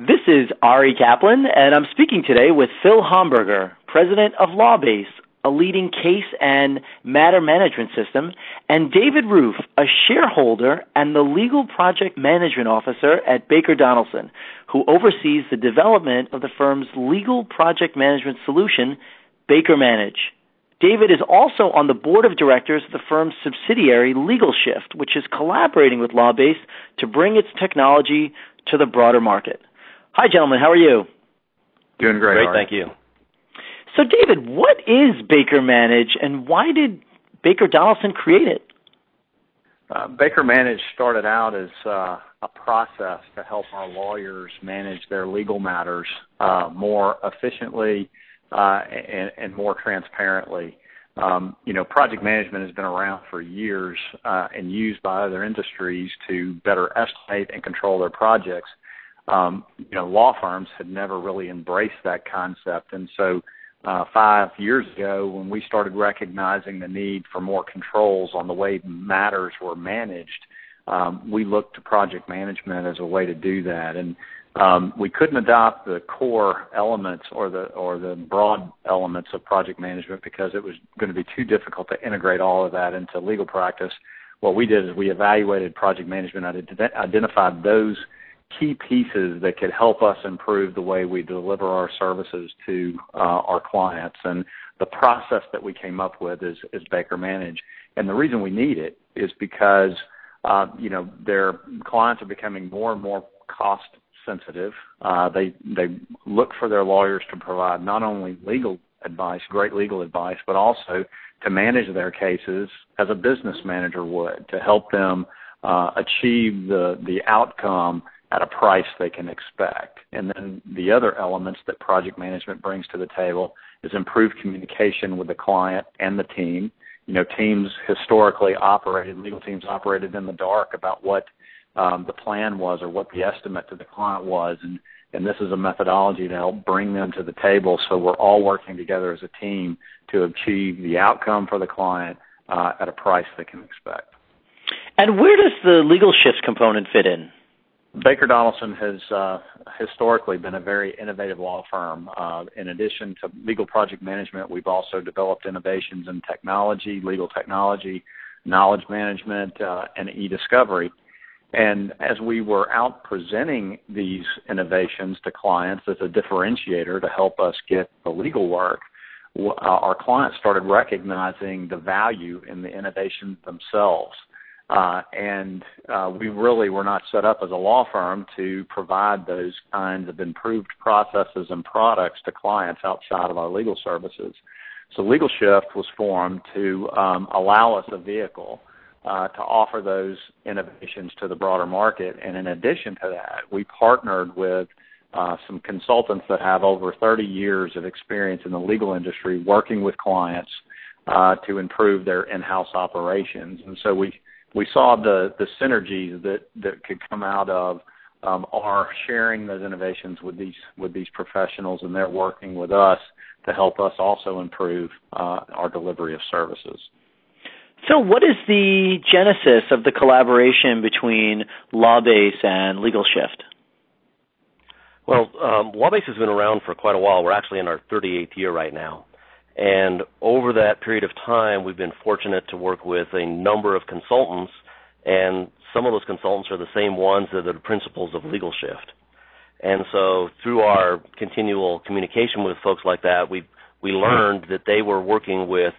This is Ari Kaplan, and I'm speaking today with Phil Homburger, president of Lawbase, a leading case and matter management system, and David Rueff, a shareholder and the legal project management officer at Baker Donelson, who oversees the development of the firm's legal project management solution, Baker Manage. David is also on the board of directors of the firm's subsidiary LegalShift, which is collaborating with Lawbase to bring its technology to the broader market. Hi, gentlemen. How are you? Doing great. Great, thank you. So, David, what is Baker Manage, and why did Baker Donelson create it? Uh, Baker Manage started out as uh, a process to help our lawyers manage their legal matters uh, more efficiently uh, and, and, more transparently. Um, you know, project management has been around for years uh, and used by other industries to better estimate and control their projects. Um, you know, law firms had never really embraced that concept, and so uh, five years ago, when we started recognizing the need for more controls on the way matters were managed, um, we looked to project management as a way to do that. And um, we couldn't adopt the core elements or the or the broad elements of project management because it was going to be too difficult to integrate all of that into legal practice. What we did is we evaluated project management, identified those key pieces that could help us improve the way we deliver our services to uh, our clients. And the process that we came up with is, Baker Manage. And the reason we need it is because uh, you know their clients are becoming more and more cost sensitive. Uh, they they look for their lawyers to provide not only legal advice, great legal advice, but also to manage their cases as a business manager would to help them achieve the outcome at a price they can expect. And then the other elements that project management brings to the table is improved communication with the client and the team. You know, teams historically operated, legal teams operated in the dark about what um, the plan was or what the estimate to the client was. And, and this is a methodology to help bring them to the table so we're all working together as a team to achieve the outcome for the client uh, at a price they can expect. And where does the LegalShift component fit in? Baker Donelson has uh, historically been a very innovative law firm. Uh, in addition to legal project management, we've also developed innovations in technology, legal technology, knowledge management, uh, and e-discovery. And as we were out presenting these innovations to clients as a differentiator to help us get the legal work, our clients started recognizing the value in the innovations themselves. Uh, and uh, we really were not set up as a law firm to provide those kinds of improved processes and products to clients outside of our legal services. So LegalShift was formed to um, allow us a vehicle uh, to offer those innovations to the broader market. And in addition to that, we partnered with uh, some consultants that have over 30 years of experience in the legal industry working with clients uh, to improve their in-house operations. And so we we saw the the synergies that that could come out of um, our sharing those innovations with these with these professionals, and they're working with us to help us also improve uh, our delivery of services. So, what is the genesis of the collaboration between Lawbase and LegalShift? Well, um, Lawbase has been around for quite a while. We're actually in our 38th year right now. And over that period of time, we've been fortunate to work with a number of consultants, and some of those consultants are the same ones that are the principals of LegalShift. And so, through our continual communication with folks like that, we we learned that they were working with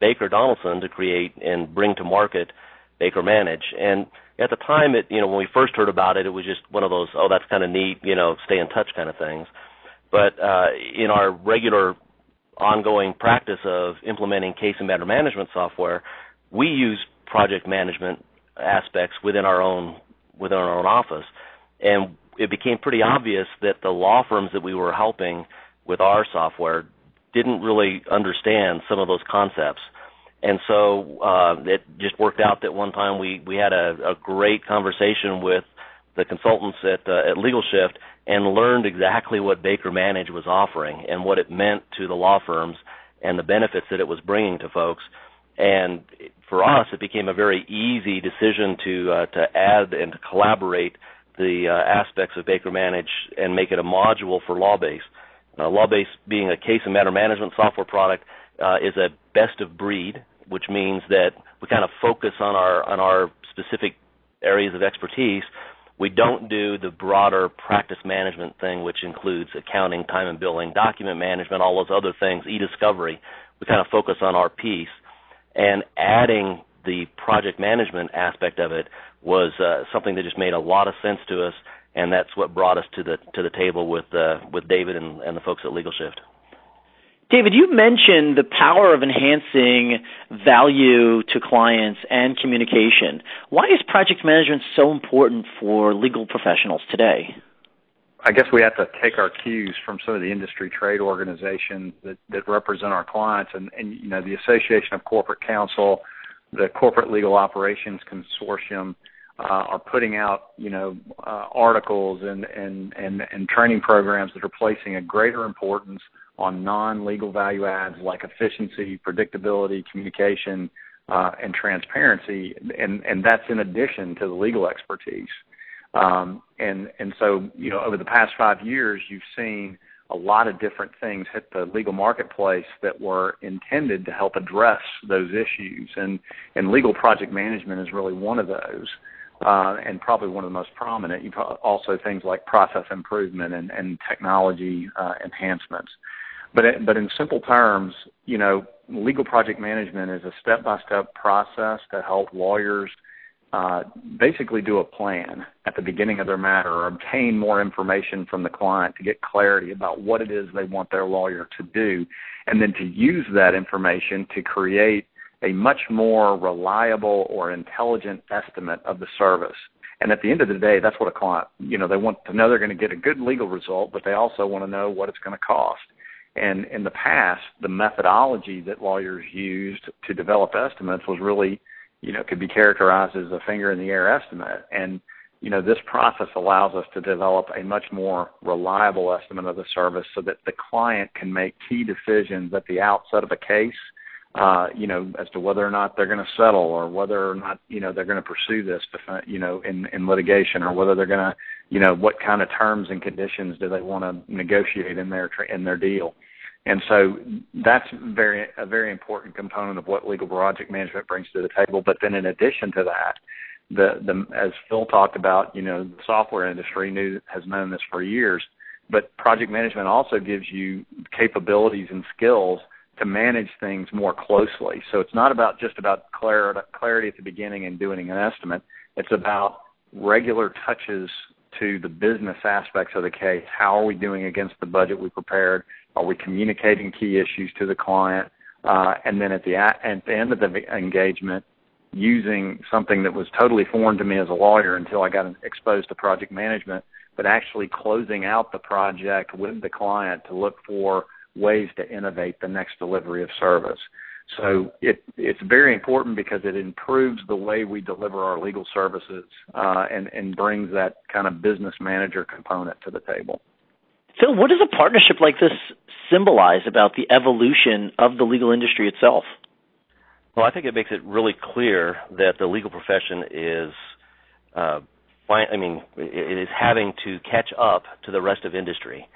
Baker Donelson to create and bring to market Baker Manage. And at the time, it you know when we first heard about it, it was just one of those oh that's kind of neat, you know, stay in touch kind of things. But uh, in our regular ongoing practice of implementing case and matter management software, we use project management aspects within our own within our own office, and it became pretty obvious that the law firms that we were helping with our software didn't really understand some of those concepts. And so uh, it just worked out that one time we, we had a, a great conversation with the consultants at uh, at LegalShift and learned exactly what Baker Manage was offering and what it meant to the law firms and the benefits that it was bringing to folks. And for us, it became a very easy decision to uh, to add and to collaborate the uh, aspects of Baker Manage and make it a module for LawBase. Uh, LawBase, being a case and matter management software product, uh, is a best of breed, which means that we kind of focus on our on our specific areas of expertise. We don't do the broader practice management thing, which includes accounting, time and billing, document management, all those other things, e-discovery. We kind of focus on our piece, and adding the project management aspect of it was uh, something that just made a lot of sense to us, and that's what brought us to the to the table with uh, with David and, and the folks at LegalShift. David, you mentioned the power of enhancing value to clients and communication. Why is project management so important for legal professionals today? I guess we have to take our cues from some of the industry trade organizations that, that represent our clients, and, and you know the Association of Corporate Counsel, the Corporate Legal Operations Consortium, uh, are putting out you know uh, articles and, and and and training programs that are placing a greater importance on non-legal value adds like efficiency, predictability, communication, uh, and transparency, and that's in addition to the legal expertise. Um, and so you know over the past five years, you've seen a lot of different things hit the legal marketplace that were intended to help address those issues, and legal project management is really one of those. Uh, and probably one of the most prominent. Also things like process improvement and, and technology uh, enhancements. But it, but in simple terms, you know, legal project management is a step-by-step process to help lawyers uh, basically do a plan at the beginning of their matter or obtain more information from the client to get clarity about what it is they want their lawyer to do, and then to use that information to create a much more reliable or intelligent estimate of the service. And at the end of the day, that's what a client, you know, they want to know they're going to get a good legal result, but they also want to know what it's going to cost. And in the past, the methodology that lawyers used to develop estimates was really you know, could be characterized as a finger in the air estimate. And, you know, this process allows us to develop a much more reliable estimate of the service so that the client can make key decisions at the outset of a case, uh, you know, as to whether or not they're going to settle or whether or not, you know, they're going to pursue this, you know, in, in litigation or whether they're going to, you know, what kind of terms and conditions do they want to negotiate in their, in their deal. And so that's very a very important component of what legal project management brings to the table. But then in addition to that, the the as Phil talked about, you know, the software industry knew has known this for years. But project management also gives you capabilities and skills to manage things more closely. So it's not about just about clarity, clarity at the beginning and doing an estimate. It's about regular touches to the business aspects of the case. How are we doing against the budget we prepared? Are we communicating key issues to the client? Uh, and then at the at the end of the engagement, using something that was totally foreign to me as a lawyer until I got exposed to project management, but actually closing out the project with the client to look for ways to innovate the next delivery of service. So it, it's very important because it improves the way we deliver our legal services uh, and, and brings that kind of business manager component to the table. Phil, what does a partnership like this symbolize about the evolution of the legal industry itself? Well, I think it makes it really clear that the legal profession is, uh, I mean, it is having to catch up to the rest of industry.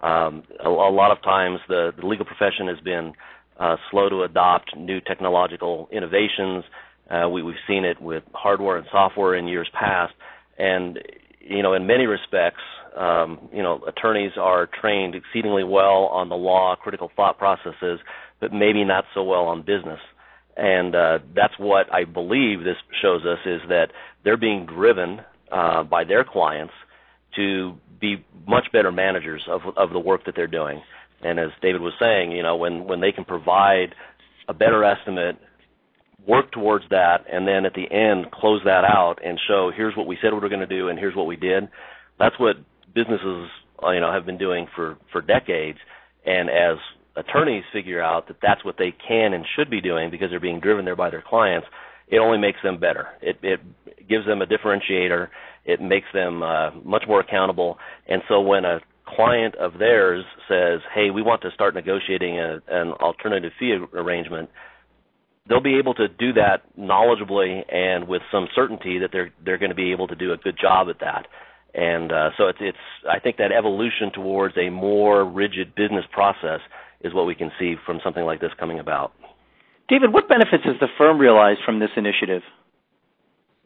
Um, a, a, lot of times, the, the legal profession has been uh, slow to adopt new technological innovations. Uh, we, we've seen it with hardware and software in years past, and you know, in many respects, um, you know, attorneys are trained exceedingly well on the law, critical thought processes, but maybe not so well on business. And uh, that's what I believe this shows us is that they're being driven uh, by their clients to be much better managers of of the work that they're doing. And as David was saying, you know, when when they can provide a better estimate work towards that, and then at the end close that out and show here's what we said we were going to do and here's what we did. That's what businesses uh, you know have been doing for for decades. And as attorneys figure out that that's what they can and should be doing because they're being driven there by their clients, it only makes them better. It it gives them a differentiator. It makes them uh, much more accountable. And so when a client of theirs says, "Hey, we want to start negotiating a, an alternative fee arrangement," they'll be able to do that knowledgeably and with some certainty that they're they're going to be able to do a good job at that. And uh, so it's, it's I think that evolution towards a more rigid business process is what we can see from something like this coming about. David, what benefits has the firm realized from this initiative?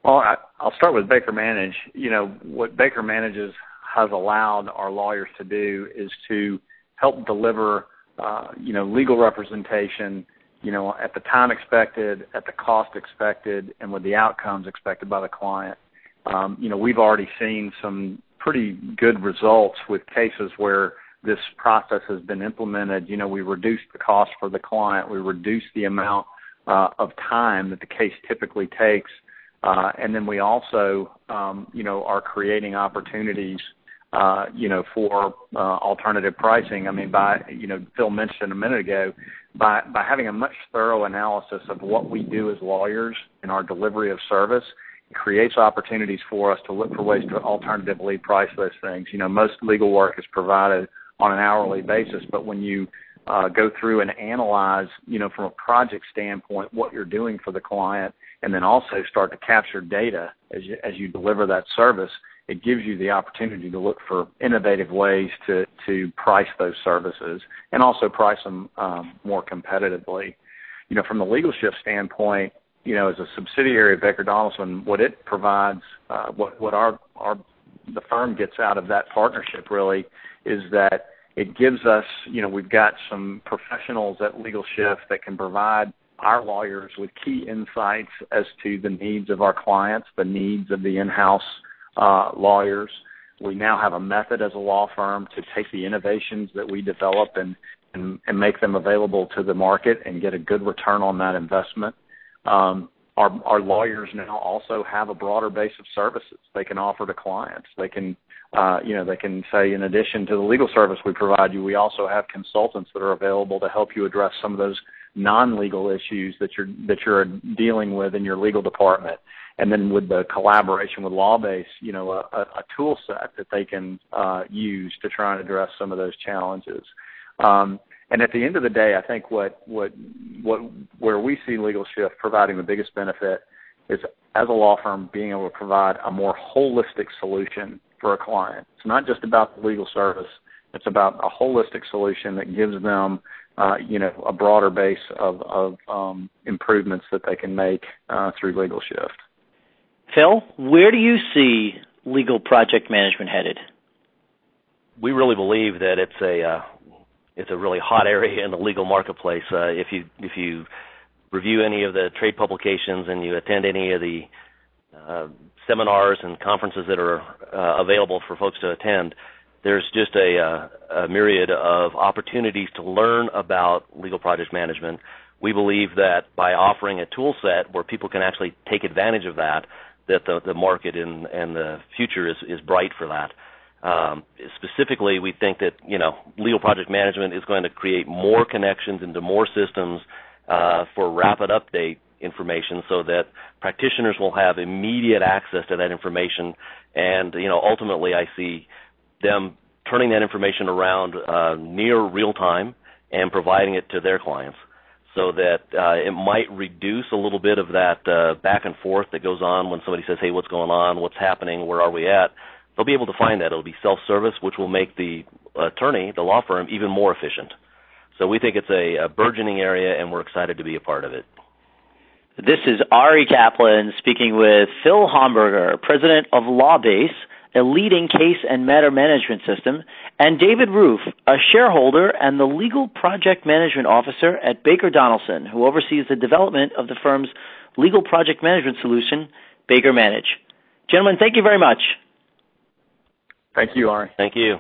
Well, I, I'll start with Baker Manage. You know, what Baker Manages has allowed our lawyers to do is to help deliver, uh, you know, legal representation, you know, at the time expected, at the cost expected, and with the outcomes expected by the client. Um, you know, we've already seen some pretty good results with cases where this process has been implemented. You know, we reduced the cost for the client, we reduced the amount uh, of time that the case typically takes, uh, and then we also, um, you know, are creating opportunities for uh, alternative pricing. I mean, by you know, Phil mentioned a minute ago, by by having a much thorough analysis of what we do as lawyers in our delivery of service, creates opportunities for us to look for ways to alternatively price those things. You know, most legal work is provided on an hourly basis, but when you uh, go through and analyze, you know, from a project standpoint, what you're doing for the client, and then also start to capture data as as you deliver that service, it gives you the opportunity to look for innovative ways to, to price those services and also price them um, more competitively. You know, from the legal shift standpoint, you know, as a subsidiary of Baker Donelson, what it provides, uh, what what our our the firm gets out of that partnership really is that it gives us, you know, we've got some professionals at Legal Shift that can provide our lawyers with key insights as to the needs of our clients, the needs of the in-house uh, lawyers. We now have a method as a law firm to take the innovations that we develop and, and, and make them available to the market and get a good return on that investment. Um, our, our lawyers now also have a broader base of services they can offer to clients. They can, uh, you know, they can say in addition to the legal service we provide you, we also have consultants that are available to help you address some of those non-legal issues that you're that you're dealing with in your legal department and then with the collaboration with Lawbase, you know, a, a tool set that they can uh, use to try and address some of those challenges. Um, and at the end of the day, I think what what what where we see Legal Shift providing the biggest benefit is as a law firm being able to provide a more holistic solution for a client. It's not just about the legal service; it's about a holistic solution that gives them, uh, you know, a broader base of, of um, improvements that they can make uh, through Legal Shift. Phil, where do you see legal project management headed? We really believe that it's a uh, it's a really hot area in the legal marketplace. Uh, if you if you review any of the trade publications and you attend any of the uh, seminars and conferences that are uh, available for folks to attend, there's just a, uh, a myriad of opportunities to learn about legal project management. We believe that by offering a tool set where people can actually take advantage of that, that the, the market and, and the future is, is bright for that. Um, specifically, we think that you know legal project management is going to create more connections into more systems uh, for rapid update information, so that practitioners will have immediate access to that information. And you know, ultimately, I see them turning that information around uh, near real time and providing it to their clients so that uh, it might reduce a little bit of that uh, back and forth that goes on when somebody says, "Hey, what's going on? What's happening? Where are we at?" They'll be able to find that. It'll be self-service, which will make the attorney, the law firm, even more efficient. So we think it's a, a burgeoning area, and we're excited to be a part of it. This is Ari Kaplan speaking with Phil Homburger, president of Lawbase a leading case and matter management system, and David Rueff, a shareholder and the legal project management officer at Baker Donelson, who oversees the development of the firm's legal project management solution, Baker Manage. Gentlemen, thank you very much. Thank you, Ari. Thank you.